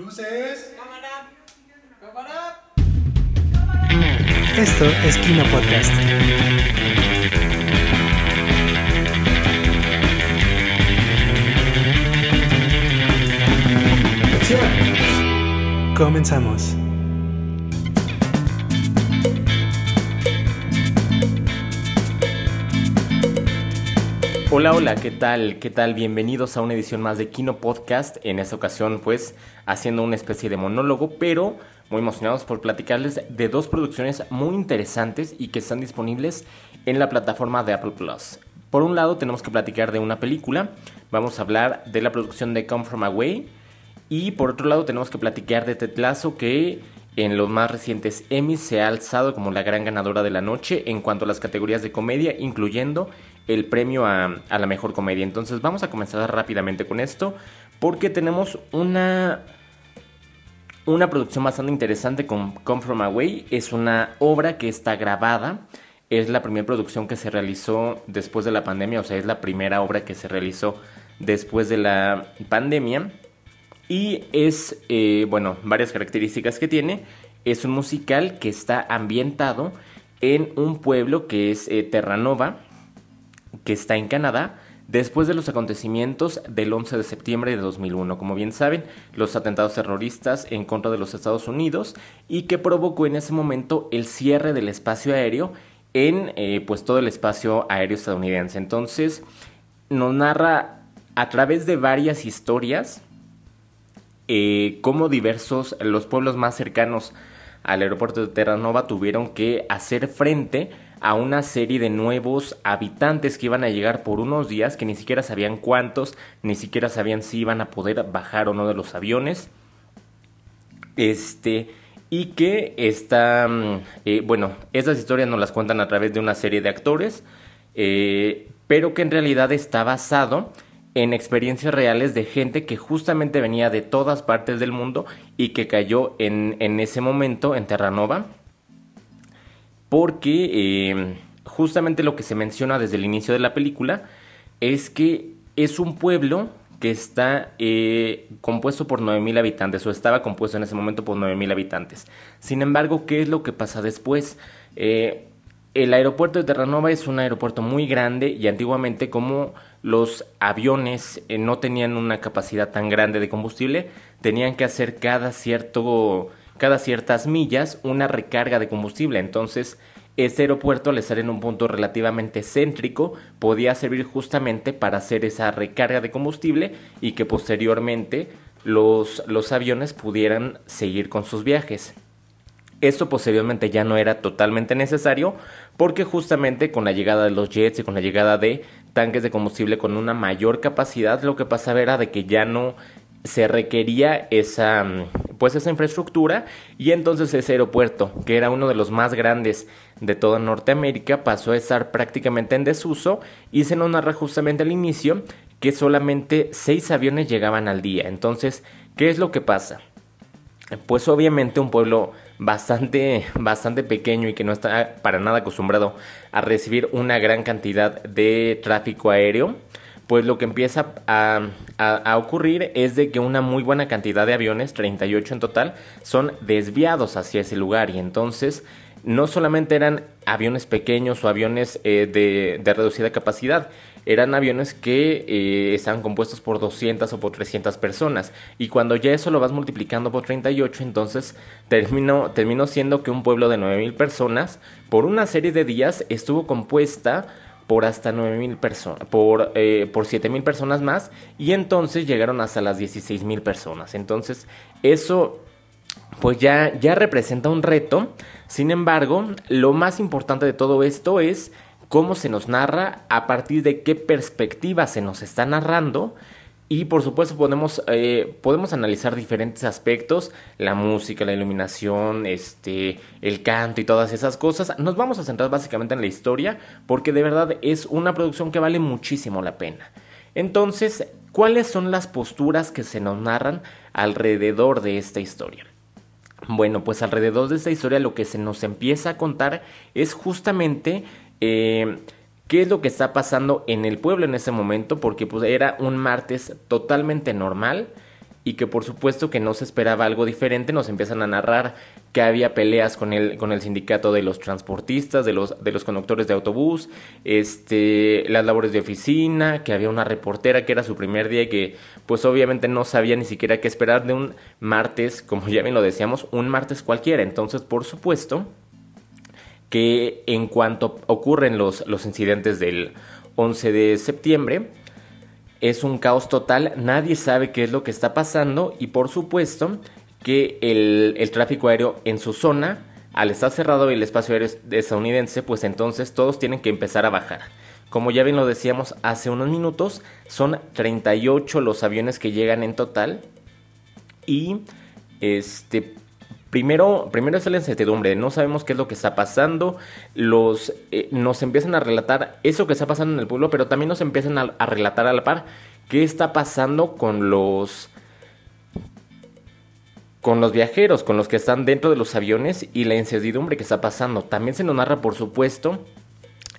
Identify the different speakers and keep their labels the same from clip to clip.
Speaker 1: Luces.
Speaker 2: Cámara. Cámara.
Speaker 3: Esto es Kino Podcast. Comenzamos.
Speaker 4: Hola, hola, ¿qué tal? ¿Qué tal? Bienvenidos a una edición más de Kino Podcast. En esta ocasión, pues, haciendo una especie de monólogo, pero muy emocionados por platicarles de dos producciones muy interesantes y que están disponibles en la plataforma de Apple Plus. Por un lado, tenemos que platicar de una película. Vamos a hablar de la producción de Come From Away. Y por otro lado, tenemos que platicar de Tetlazo, que en los más recientes Emmys se ha alzado como la gran ganadora de la noche en cuanto a las categorías de comedia, incluyendo el premio a, la mejor comedia. Entonces vamos a comenzar rápidamente con esto porque tenemos una, una producción bastante interesante con Come From Away. Es una obra que está grabada. Es la primera producción que se realizó después de la pandemia, o sea, es la primera obra que se realizó después de la pandemia. Y es, eh, bueno, varias características que tiene. Es un musical que está ambientado en un pueblo que es eh, Terranova, que está en Canadá, después de los acontecimientos del 11 de septiembre de 2001. Como bien saben, los atentados terroristas en contra de los Estados Unidos y que provocó en ese momento el cierre del espacio aéreo en eh, pues todo el espacio aéreo estadounidense. Entonces, nos narra a través de varias historias eh, cómo diversos, los pueblos más cercanos al aeropuerto de Terranova tuvieron que hacer frente a una serie de nuevos habitantes que iban a llegar por unos días, que ni siquiera sabían cuántos, ni siquiera sabían si iban a poder bajar o no de los aviones. Este, y que está, eh, bueno, esas historias nos las cuentan a través de una serie de actores, eh, pero que en realidad está basado en experiencias reales de gente que justamente venía de todas partes del mundo y que cayó en, en ese momento en Terranova. Porque eh, justamente lo que se menciona desde el inicio de la película es que es un pueblo que está eh, compuesto por 9.000 habitantes o estaba compuesto en ese momento por 9.000 habitantes. Sin embargo, ¿qué es lo que pasa después? Eh, el aeropuerto de Terranova es un aeropuerto muy grande y antiguamente como los aviones eh, no tenían una capacidad tan grande de combustible, tenían que hacer cada cierto cada ciertas millas una recarga de combustible. Entonces, este aeropuerto al estar en un punto relativamente céntrico podía servir justamente para hacer esa recarga de combustible y que posteriormente los, los aviones pudieran seguir con sus viajes. Esto posteriormente ya no era totalmente necesario porque justamente con la llegada de los jets y con la llegada de tanques de combustible con una mayor capacidad lo que pasaba era de que ya no se requería esa pues esa infraestructura y entonces ese aeropuerto que era uno de los más grandes de toda Norteamérica pasó a estar prácticamente en desuso y se nos narra justamente al inicio que solamente seis aviones llegaban al día entonces ¿qué es lo que pasa? Pues obviamente un pueblo bastante, bastante pequeño y que no está para nada acostumbrado a recibir una gran cantidad de tráfico aéreo, pues lo que empieza a, a, a, ocurrir es de que una muy buena cantidad de aviones, 38 en total, son desviados hacia ese lugar y entonces no solamente eran aviones pequeños o aviones eh, de, de, reducida capacidad, eran aviones que eh, estaban compuestos por 200 o por 300 personas. Y cuando ya eso lo vas multiplicando por 38, entonces terminó, terminó siendo que un pueblo de 9.000 personas, por una serie de días, estuvo compuesta por hasta 9.000 personas, por, eh, por 7.000 personas más, y entonces llegaron hasta las 16.000 personas. Entonces, eso pues ya, ya representa un reto. Sin embargo, lo más importante de todo esto es cómo se nos narra, a partir de qué perspectiva se nos está narrando. Y por supuesto podemos, eh, podemos analizar diferentes aspectos, la música, la iluminación, este, el canto y todas esas cosas. Nos vamos a centrar básicamente en la historia porque de verdad es una producción que vale muchísimo la pena. Entonces, ¿cuáles son las posturas que se nos narran alrededor de esta historia? Bueno, pues alrededor de esta historia lo que se nos empieza a contar es justamente eh, qué es lo que está pasando en el pueblo en ese momento, porque pues era un martes totalmente normal y que por supuesto que no se esperaba algo diferente, nos empiezan a narrar que había peleas con el, con el sindicato de los transportistas, de los, de los conductores de autobús, este, las labores de oficina, que había una reportera que era su primer día y que pues obviamente no sabía ni siquiera qué esperar de un martes, como ya bien lo decíamos, un martes cualquiera. Entonces, por supuesto que en cuanto ocurren los, los incidentes del 11 de septiembre, es un caos total, nadie sabe qué es lo que está pasando y por supuesto que el, tráfico aéreo en su zona, al estar cerrado el espacio aéreo estadounidense, pues entonces todos tienen que empezar a bajar. Como ya bien lo decíamos hace unos minutos, son 38 los aviones que llegan en total y este Primero, primero es la incertidumbre, no sabemos qué es lo que está pasando, los, eh, nos empiezan a relatar eso que está pasando en el pueblo, pero también nos empiezan a, a relatar a la par qué está pasando con los, con los viajeros, con los que están dentro de los aviones y la incertidumbre que está pasando. También se nos narra, por supuesto,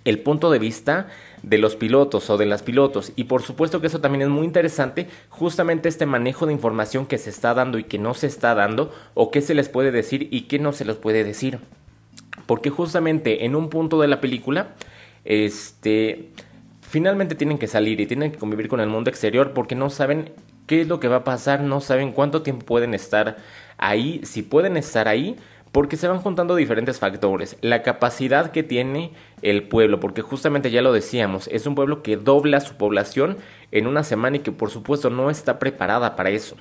Speaker 4: el punto de vista de los pilotos o de las pilotos. Y por supuesto que eso también es muy interesante, justamente este manejo de información que se está dando y que no se está dando, o qué se les puede decir y qué no se les puede decir. Porque justamente en un punto de la película, este, finalmente tienen que salir y tienen que convivir con el mundo exterior porque no saben qué es lo que va a pasar, no saben cuánto tiempo pueden estar ahí, si pueden estar ahí, porque se van juntando diferentes factores. La capacidad que tiene el pueblo, porque justamente ya lo decíamos, es un pueblo que dobla su población en una semana y que por supuesto no está preparada para eso.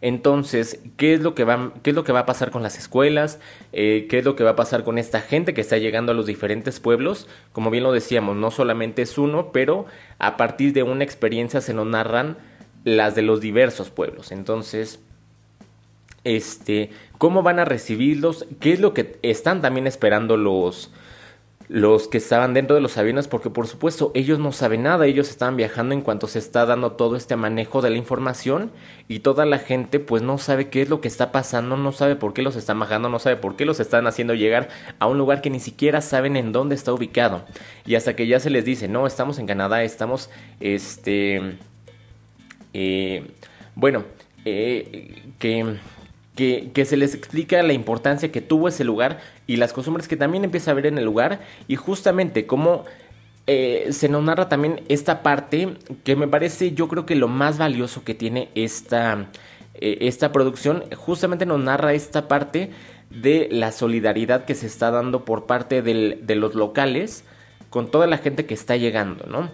Speaker 4: Entonces, ¿qué es lo que va, qué es lo que va a pasar con las escuelas? Eh, ¿Qué es lo que va a pasar con esta gente que está llegando a los diferentes pueblos? Como bien lo decíamos, no solamente es uno, pero a partir de una experiencia se nos narran las de los diversos pueblos. Entonces, este, cómo van a recibirlos, qué es lo que están también esperando los, los que estaban dentro de los aviones, porque por supuesto ellos no saben nada, ellos estaban viajando en cuanto se está dando todo este manejo de la información y toda la gente pues no sabe qué es lo que está pasando, no sabe por qué los están bajando, no sabe por qué los están haciendo llegar a un lugar que ni siquiera saben en dónde está ubicado. Y hasta que ya se les dice, no, estamos en Canadá, estamos, este, eh, bueno, eh, que que, se les explica la importancia que tuvo ese lugar y las costumbres que también empieza a ver en el lugar y justamente cómo eh, se nos narra también esta parte que me parece yo creo que lo más valioso que tiene esta, eh, esta producción justamente nos narra esta parte de la solidaridad que se está dando por parte de los locales con toda la gente que está llegando, ¿no?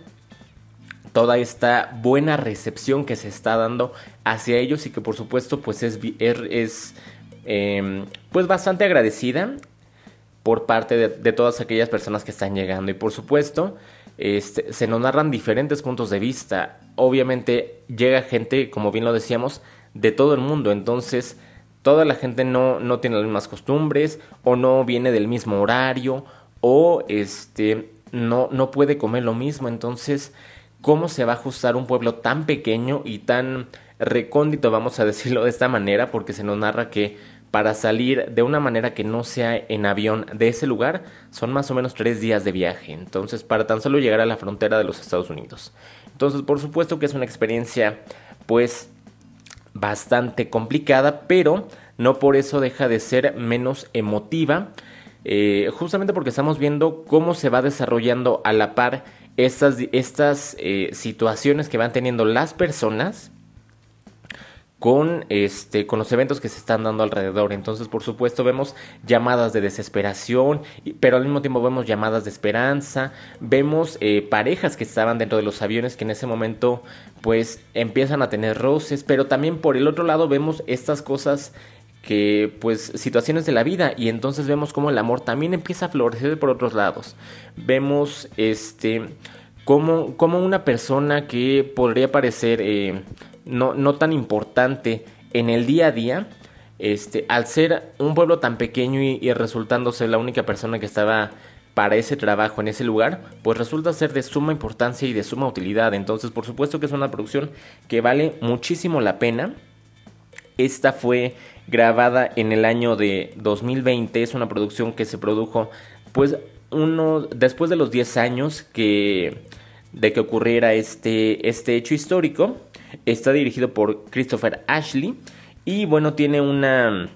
Speaker 4: Toda esta buena recepción que se está dando hacia ellos y que por supuesto pues es, er, es, em, pues bastante agradecida por parte de, todas aquellas personas que están llegando. Y por supuesto este, se nos narran diferentes puntos de vista. Obviamente llega gente como bien lo decíamos de todo el mundo. Entonces toda la gente no, no tiene las mismas costumbres o no viene del mismo horario o este no, no puede comer lo mismo. Entonces cómo se va a ajustar un pueblo tan pequeño y tan recóndito, vamos a decirlo de esta manera, porque se nos narra que para salir de una manera que no sea en avión de ese lugar son más o menos tres días de viaje. Entonces, para tan solo llegar a la frontera de los Estados Unidos. Entonces, por supuesto que es una experiencia, pues, bastante complicada, pero no por eso deja de ser menos emotiva. Eh, justamente porque estamos viendo cómo se va desarrollando a la par estas, estas eh, situaciones que van teniendo las personas con, este, con los eventos que se están dando alrededor. Entonces, por supuesto, vemos llamadas de desesperación, pero al mismo tiempo vemos llamadas de esperanza, vemos eh, parejas que estaban dentro de los aviones que en ese momento pues empiezan a tener roces, pero también por el otro lado vemos estas cosas que pues situaciones de la vida y entonces vemos cómo el amor también empieza a florecer por otros lados. Vemos este como, como una persona que podría parecer eh, no, no, tan importante en el día a día, este, al ser un pueblo tan pequeño y, y resultándose la única persona que estaba para ese trabajo en ese lugar, pues resulta ser de suma importancia y de suma utilidad. Entonces, por supuesto que es una producción que vale muchísimo la pena. Esta fue grabada en el año de 2020. Es una producción que se produjo, pues, uno después de los 10 años que de que ocurriera este, este hecho histórico. Está dirigido por Christopher Ashley y bueno, tiene una,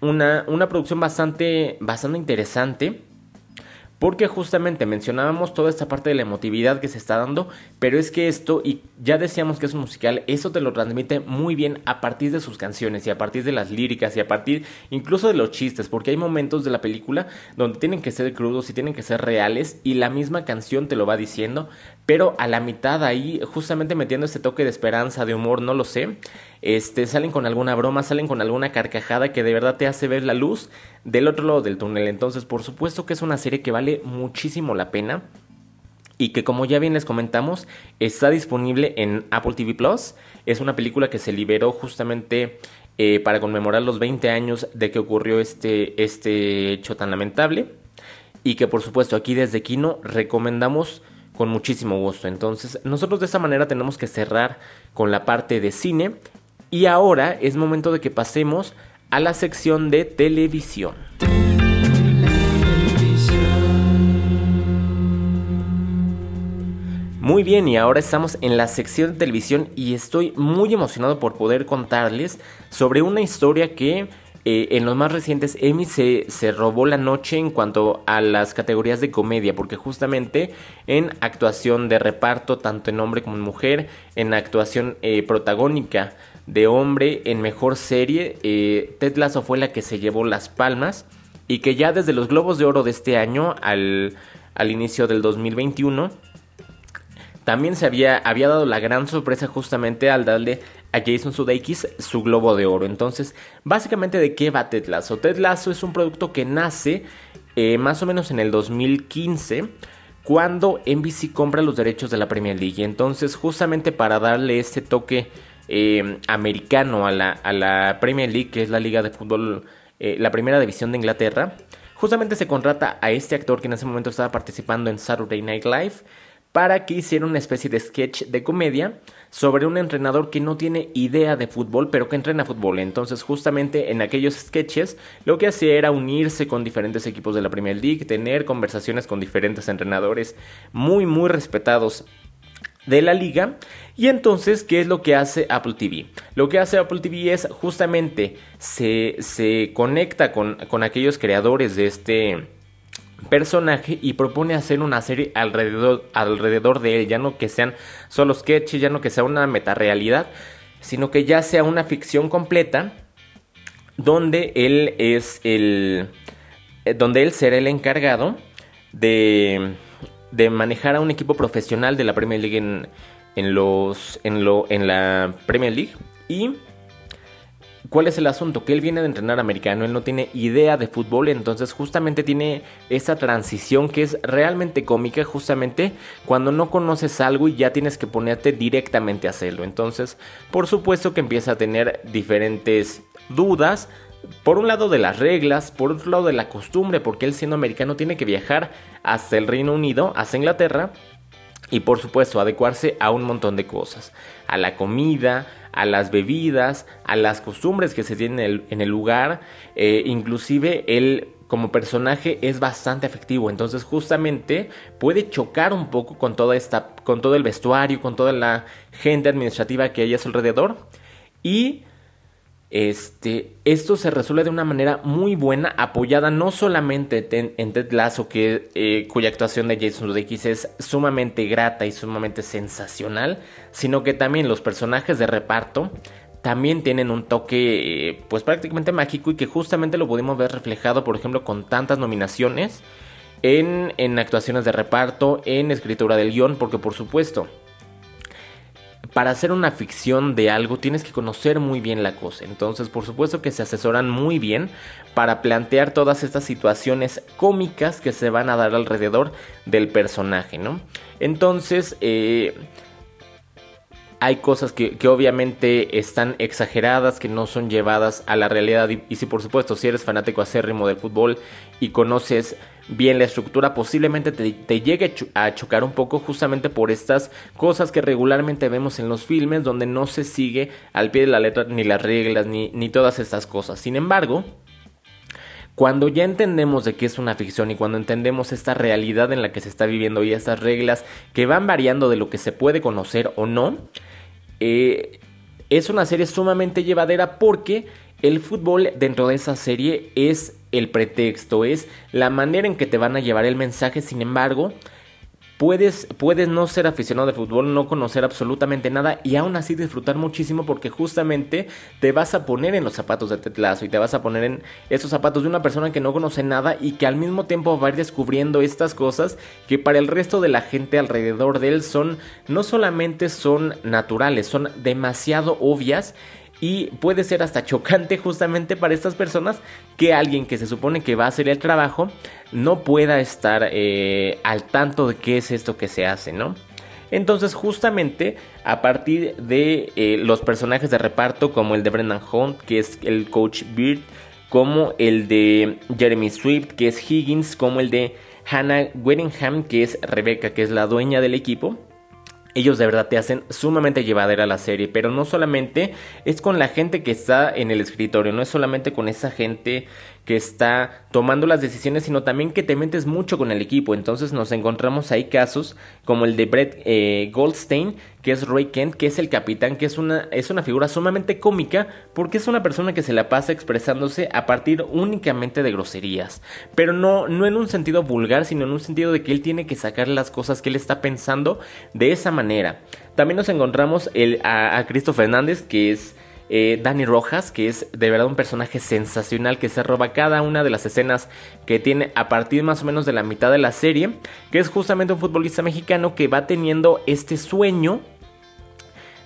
Speaker 4: una, una producción bastante, bastante interesante. Porque justamente mencionábamos toda esta parte de la emotividad que se está dando, pero es que esto, y ya decíamos que es musical, eso te lo transmite muy bien a partir de sus canciones y a partir de las líricas y a partir incluso de los chistes, porque hay momentos de la película donde tienen que ser crudos y tienen que ser reales y la misma canción te lo va diciendo, pero a la mitad ahí justamente metiendo este toque de esperanza, de humor, no lo sé, este, salen con alguna broma, salen con alguna carcajada que de verdad te hace ver la luz del otro lado del túnel. Entonces, por supuesto que es una serie que vale muchísimo la pena y que como ya bien les comentamos, está disponible en Apple TV Plus. Es una película que se liberó justamente eh, para conmemorar los 20 años de que ocurrió este, este hecho tan lamentable. Y que por supuesto aquí desde Kino recomendamos con muchísimo gusto. Entonces, nosotros de esa manera tenemos que cerrar con la parte de cine y ahora es momento de que pasemos a la sección de televisión. Muy bien, y ahora estamos en la sección de televisión y estoy muy emocionado por poder contarles sobre una historia que eh, en los más recientes Emmy se, se, robó la noche en cuanto a las categorías de comedia, porque justamente en actuación de reparto, tanto en hombre como en mujer, en actuación eh, protagónica de hombre en mejor serie, eh, Ted Lasso fue la que se llevó las palmas y que ya desde los Globos de Oro de este año al, al inicio del 2021 también se había, había dado la gran sorpresa justamente al darle a Jason Sudeikis su globo de oro. Entonces, básicamente de qué va Ted Lasso? Ted Lasso es un producto que nace eh, más o menos en el 2015 cuando NBC compra los derechos de la Premier League. Entonces, justamente para darle ese toque eh, americano a la, a la, Premier League, que es la liga de fútbol, eh, la primera división de Inglaterra, justamente se contrata a este actor que en ese momento estaba participando en Saturday Night Live para que hiciera una especie de sketch de comedia sobre un entrenador que no tiene idea de fútbol, pero que entrena fútbol. Entonces, justamente en aquellos sketches, lo que hacía era unirse con diferentes equipos de la Premier League, tener conversaciones con diferentes entrenadores muy, muy respetados de la liga. Y entonces, ¿qué es lo que hace Apple TV? Lo que hace Apple TV es justamente se, se conecta con, con aquellos creadores de este personaje y propone hacer una serie alrededor, alrededor de él, ya no que sean solo sketches, ya no que sea una metarealidad, sino que ya sea una ficción completa donde él es el eh, donde él será el encargado de de manejar a un equipo profesional de la Premier League en, en los, en, lo, en la Premier League. Y ¿Cuál es el asunto? Que él viene de entrenar americano, él no tiene idea de fútbol, entonces justamente tiene esa transición que es realmente cómica, justamente cuando no conoces algo y ya tienes que ponerte directamente a hacerlo. Entonces, por supuesto que empieza a tener diferentes dudas, por un lado de las reglas, por otro lado de la costumbre, porque él siendo americano tiene que viajar hasta el Reino Unido, hasta Inglaterra, y por supuesto adecuarse a un montón de cosas, a la comida, a las bebidas, a las costumbres que se tienen en el, lugar, eh, inclusive él como personaje es bastante efectivo, entonces justamente puede chocar un poco con toda esta, con todo el vestuario, con toda la gente administrativa que hay a su alrededor. Y este, esto se resuelve de una manera muy buena, apoyada no solamente en, Ted Lasso, que, eh, cuya actuación de Jason Sudeikis es sumamente grata y sumamente sensacional, sino que también los personajes de reparto también tienen un toque eh, pues prácticamente mágico y que justamente lo pudimos ver reflejado, por ejemplo, con tantas nominaciones en, en actuaciones de reparto, en escritura del guion, porque por supuesto, para hacer una ficción de algo tienes que conocer muy bien la cosa. Entonces, por supuesto que se asesoran muy bien para plantear todas estas situaciones cómicas que se van a dar alrededor del personaje, ¿no? Entonces, eh, hay cosas que, obviamente están exageradas, que no son llevadas a la realidad. Y, si por supuesto, si eres fanático acérrimo del fútbol y conoces bien la estructura, posiblemente te, llegue a chocar un poco justamente por estas cosas que regularmente vemos en los filmes, donde no se sigue al pie de la letra ni las reglas, ni, ni todas estas cosas. Sin embargo, cuando ya entendemos de qué es una ficción y cuando entendemos esta realidad en la que se está viviendo y estas reglas que van variando de lo que se puede conocer o no, eh, es una serie sumamente llevadera porque el fútbol dentro de esa serie es el pretexto, es la manera en que te van a llevar el mensaje, sin embargo, Puedes, puedes no ser aficionado de fútbol, no conocer absolutamente nada y aún así disfrutar muchísimo porque justamente te vas a poner en los zapatos de Tetlazo y te vas a poner en esos zapatos de una persona que no conoce nada y que al mismo tiempo va a ir descubriendo estas cosas que para el resto de la gente alrededor de él son no solamente son naturales, son demasiado obvias y puede ser hasta chocante justamente para estas personas que alguien que se supone que va a hacer el trabajo no pueda estar eh, al tanto de qué es esto que se hace, ¿no? Entonces justamente a partir de eh, los personajes de reparto como el de Brendan Hunt, que es el coach Beard, como el de Jeremy Swift, que es Higgins, como el de Hannah Weddingham, que es Rebecca, que es la dueña del equipo ellos de verdad te hacen sumamente llevadera la serie, pero no solamente es con la gente que está en el escritorio, no es solamente con esa gente que está tomando las decisiones, sino también que te metes mucho con el equipo. Entonces nos encontramos ahí casos como el de Brett eh, Goldstein, que es Roy Kent, que es el capitán, que es una, es una figura sumamente cómica, porque es una persona que se la pasa expresándose a partir únicamente de groserías. Pero no, no en un sentido vulgar, sino en un sentido de que él tiene que sacar las cosas que él está pensando de esa manera. También nos encontramos a, a Cristo Fernández, que es eh, Dani Rojas, que es de verdad un personaje sensacional que se roba cada una de las escenas que tiene a partir más o menos de la mitad de la serie, que es justamente un futbolista mexicano que va teniendo este sueño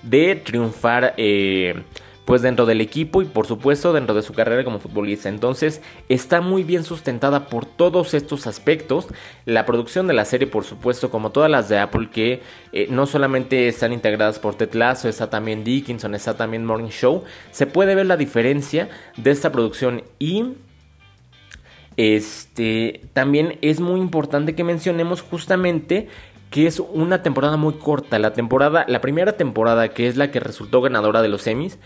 Speaker 4: de triunfar eh, pues dentro del equipo y por supuesto dentro de su carrera como futbolista. Entonces está muy bien sustentada por todos estos aspectos. La producción de la serie por supuesto como todas las de Apple que eh, no solamente están integradas por Ted Lasso, está también Dickinson, está también Morning Show. Se puede ver la diferencia de esta producción y... Este también es muy importante que mencionemos justamente que es una temporada muy corta. La temporada, la primera temporada, que es la que resultó ganadora de los Emmys,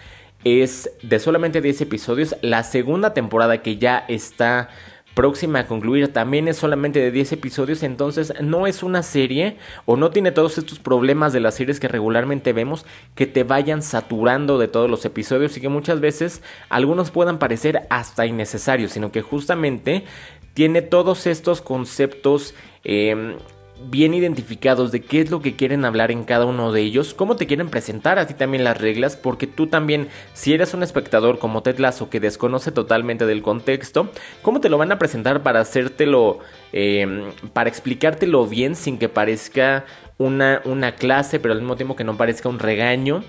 Speaker 4: es de solamente 10 episodios. La segunda temporada que ya está próxima a concluir también es solamente de 10 episodios, entonces no es una serie o no tiene todos estos problemas de las series que regularmente vemos que te vayan saturando de todos los episodios y que muchas veces algunos puedan parecer hasta innecesarios, sino que justamente tiene todos estos conceptos eh, bien identificados de qué es lo que quieren hablar en cada uno de ellos, cómo te quieren presentar a ti también las reglas, porque tú también, si eres un espectador como Ted Lasso que desconoce totalmente del contexto, cómo te lo van a presentar para hacértelo, eh, para explicártelo bien sin que parezca una, una clase, pero al mismo tiempo que no parezca un regaño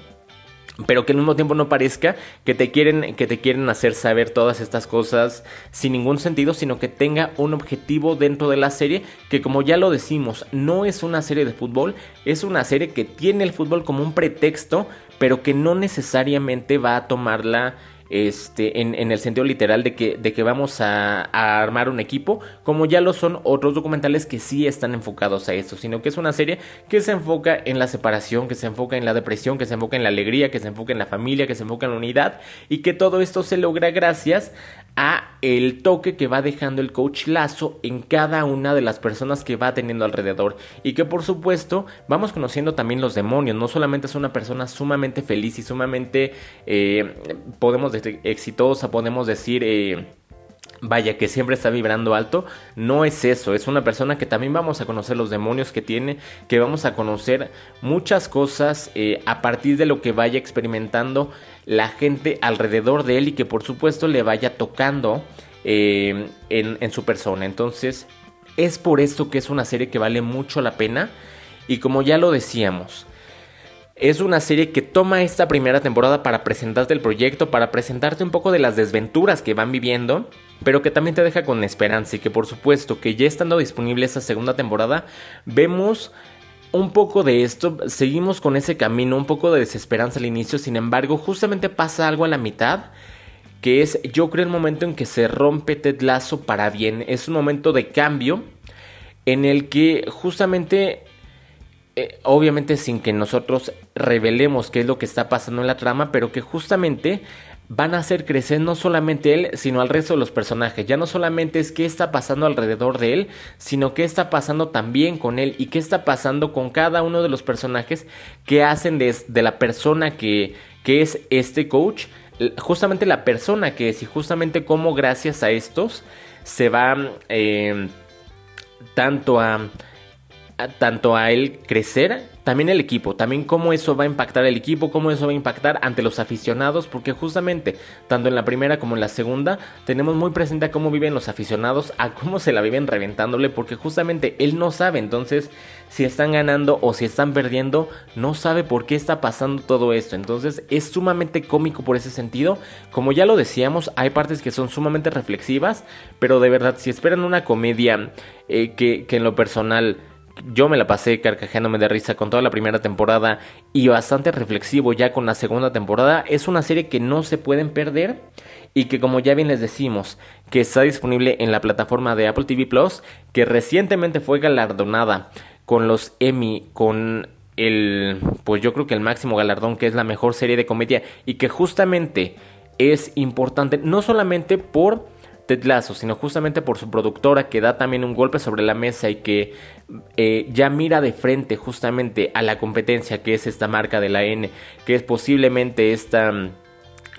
Speaker 4: pero que al mismo tiempo no parezca que te quieren que te quieren hacer saber todas estas cosas sin ningún sentido, sino que tenga un objetivo dentro de la serie que como ya lo decimos, no es una serie de fútbol, es una serie que tiene el fútbol como un pretexto, pero que no necesariamente va a tomarla este, en, el sentido literal de que, de que vamos a, armar un equipo, como ya lo son otros documentales que sí están enfocados a esto, sino que es una serie que se enfoca en la separación, que se enfoca en la depresión, que se enfoca en la alegría, que se enfoca en la familia, que se enfoca en la unidad y que todo esto se logra gracias a el toque que va dejando el coach Lazo en cada una de las personas que va teniendo alrededor. Y que por supuesto vamos conociendo también los demonios, no solamente es una persona sumamente feliz y sumamente eh, podemos decir exitosa, podemos decir eh, vaya, que siempre está vibrando alto, no es eso, es una persona que también vamos a conocer los demonios que tiene, que vamos a conocer muchas cosas eh, a partir de lo que vaya experimentando la gente alrededor de él y que por supuesto le vaya tocando eh, en, en su persona. Entonces, es por esto que es una serie que vale mucho la pena y como ya lo decíamos, es una serie que toma esta primera temporada para presentarte el proyecto, para presentarte un poco de las desventuras que van viviendo, pero que también te deja con esperanza y que por supuesto que ya estando disponible esa segunda temporada, vemos un poco de esto, seguimos con ese camino, un poco de desesperanza al inicio, sin embargo, justamente pasa algo a la mitad, que es yo creo el momento en que se rompe Ted Lasso para bien, es un momento de cambio en el que justamente eh, obviamente sin que nosotros revelemos qué es lo que está pasando en la trama, pero que justamente van a hacer crecer no solamente él, sino al resto de los personajes. Ya no solamente es qué está pasando alrededor de él, sino qué está pasando también con él y qué está pasando con cada uno de los personajes que hacen de, la persona que, que es este coach, justamente la persona que es y justamente cómo gracias a estos se va eh, tanto a, tanto a él crecer también el equipo, también cómo eso va a impactar el equipo, cómo eso va a impactar ante los aficionados, porque justamente tanto en la primera como en la segunda tenemos muy presente a cómo viven los aficionados, a cómo se la viven reventándole, porque justamente él no sabe, entonces si están ganando o si están perdiendo, no sabe por qué está pasando todo esto, entonces es sumamente cómico por ese sentido, como ya lo decíamos, hay partes que son sumamente reflexivas, pero de verdad si esperan una comedia eh, que, que en lo personal yo me la pasé carcajeándome de risa con toda la primera temporada y bastante reflexivo ya con la segunda temporada. Es una serie que no se pueden perder y que como ya bien les decimos, que está disponible en la plataforma de Apple TV Plus, que recientemente fue galardonada con los Emmy, con el, pues yo creo que el máximo galardón que es la mejor serie de comedia y que justamente es importante no solamente por Ted Lasso, sino justamente por su productora que da también un golpe sobre la mesa y que eh, ya mira de frente justamente a la competencia que es esta marca de la N, que es posiblemente esta,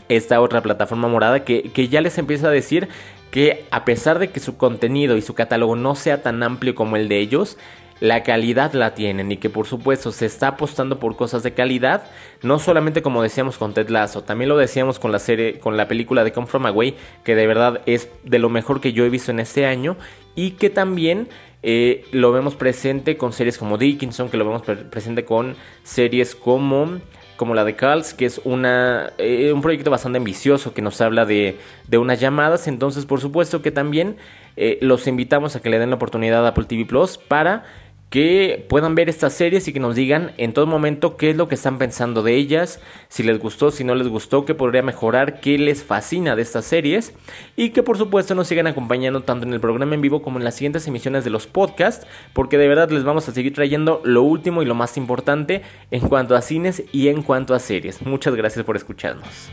Speaker 4: esta otra plataforma morada, que, que ya les empieza a decir que a pesar de que su contenido y su catálogo no sea tan amplio como el de ellos, la calidad la tienen y que por supuesto se está apostando por cosas de calidad, no solamente como decíamos con Ted Lasso, también lo decíamos con la serie, con la película de Come From Away, que de verdad es de lo mejor que yo he visto en este año y que también eh, lo vemos presente con series como Dickinson, que lo vemos presente con series como como la de Carls, que es una, eh, un proyecto bastante ambicioso que nos habla de, de unas llamadas. Entonces, por supuesto que también eh, los invitamos a que le den la oportunidad a Apple TV Plus para que puedan ver estas series y que nos digan en todo momento qué es lo que están pensando de ellas, si les gustó, si no les gustó, qué podría mejorar, qué les fascina de estas series y que por supuesto nos sigan acompañando tanto en el programa en vivo como en las siguientes emisiones de los podcasts, porque de verdad les vamos a seguir trayendo lo último y lo más importante en cuanto a cines y en cuanto a series. Muchas gracias por escucharnos.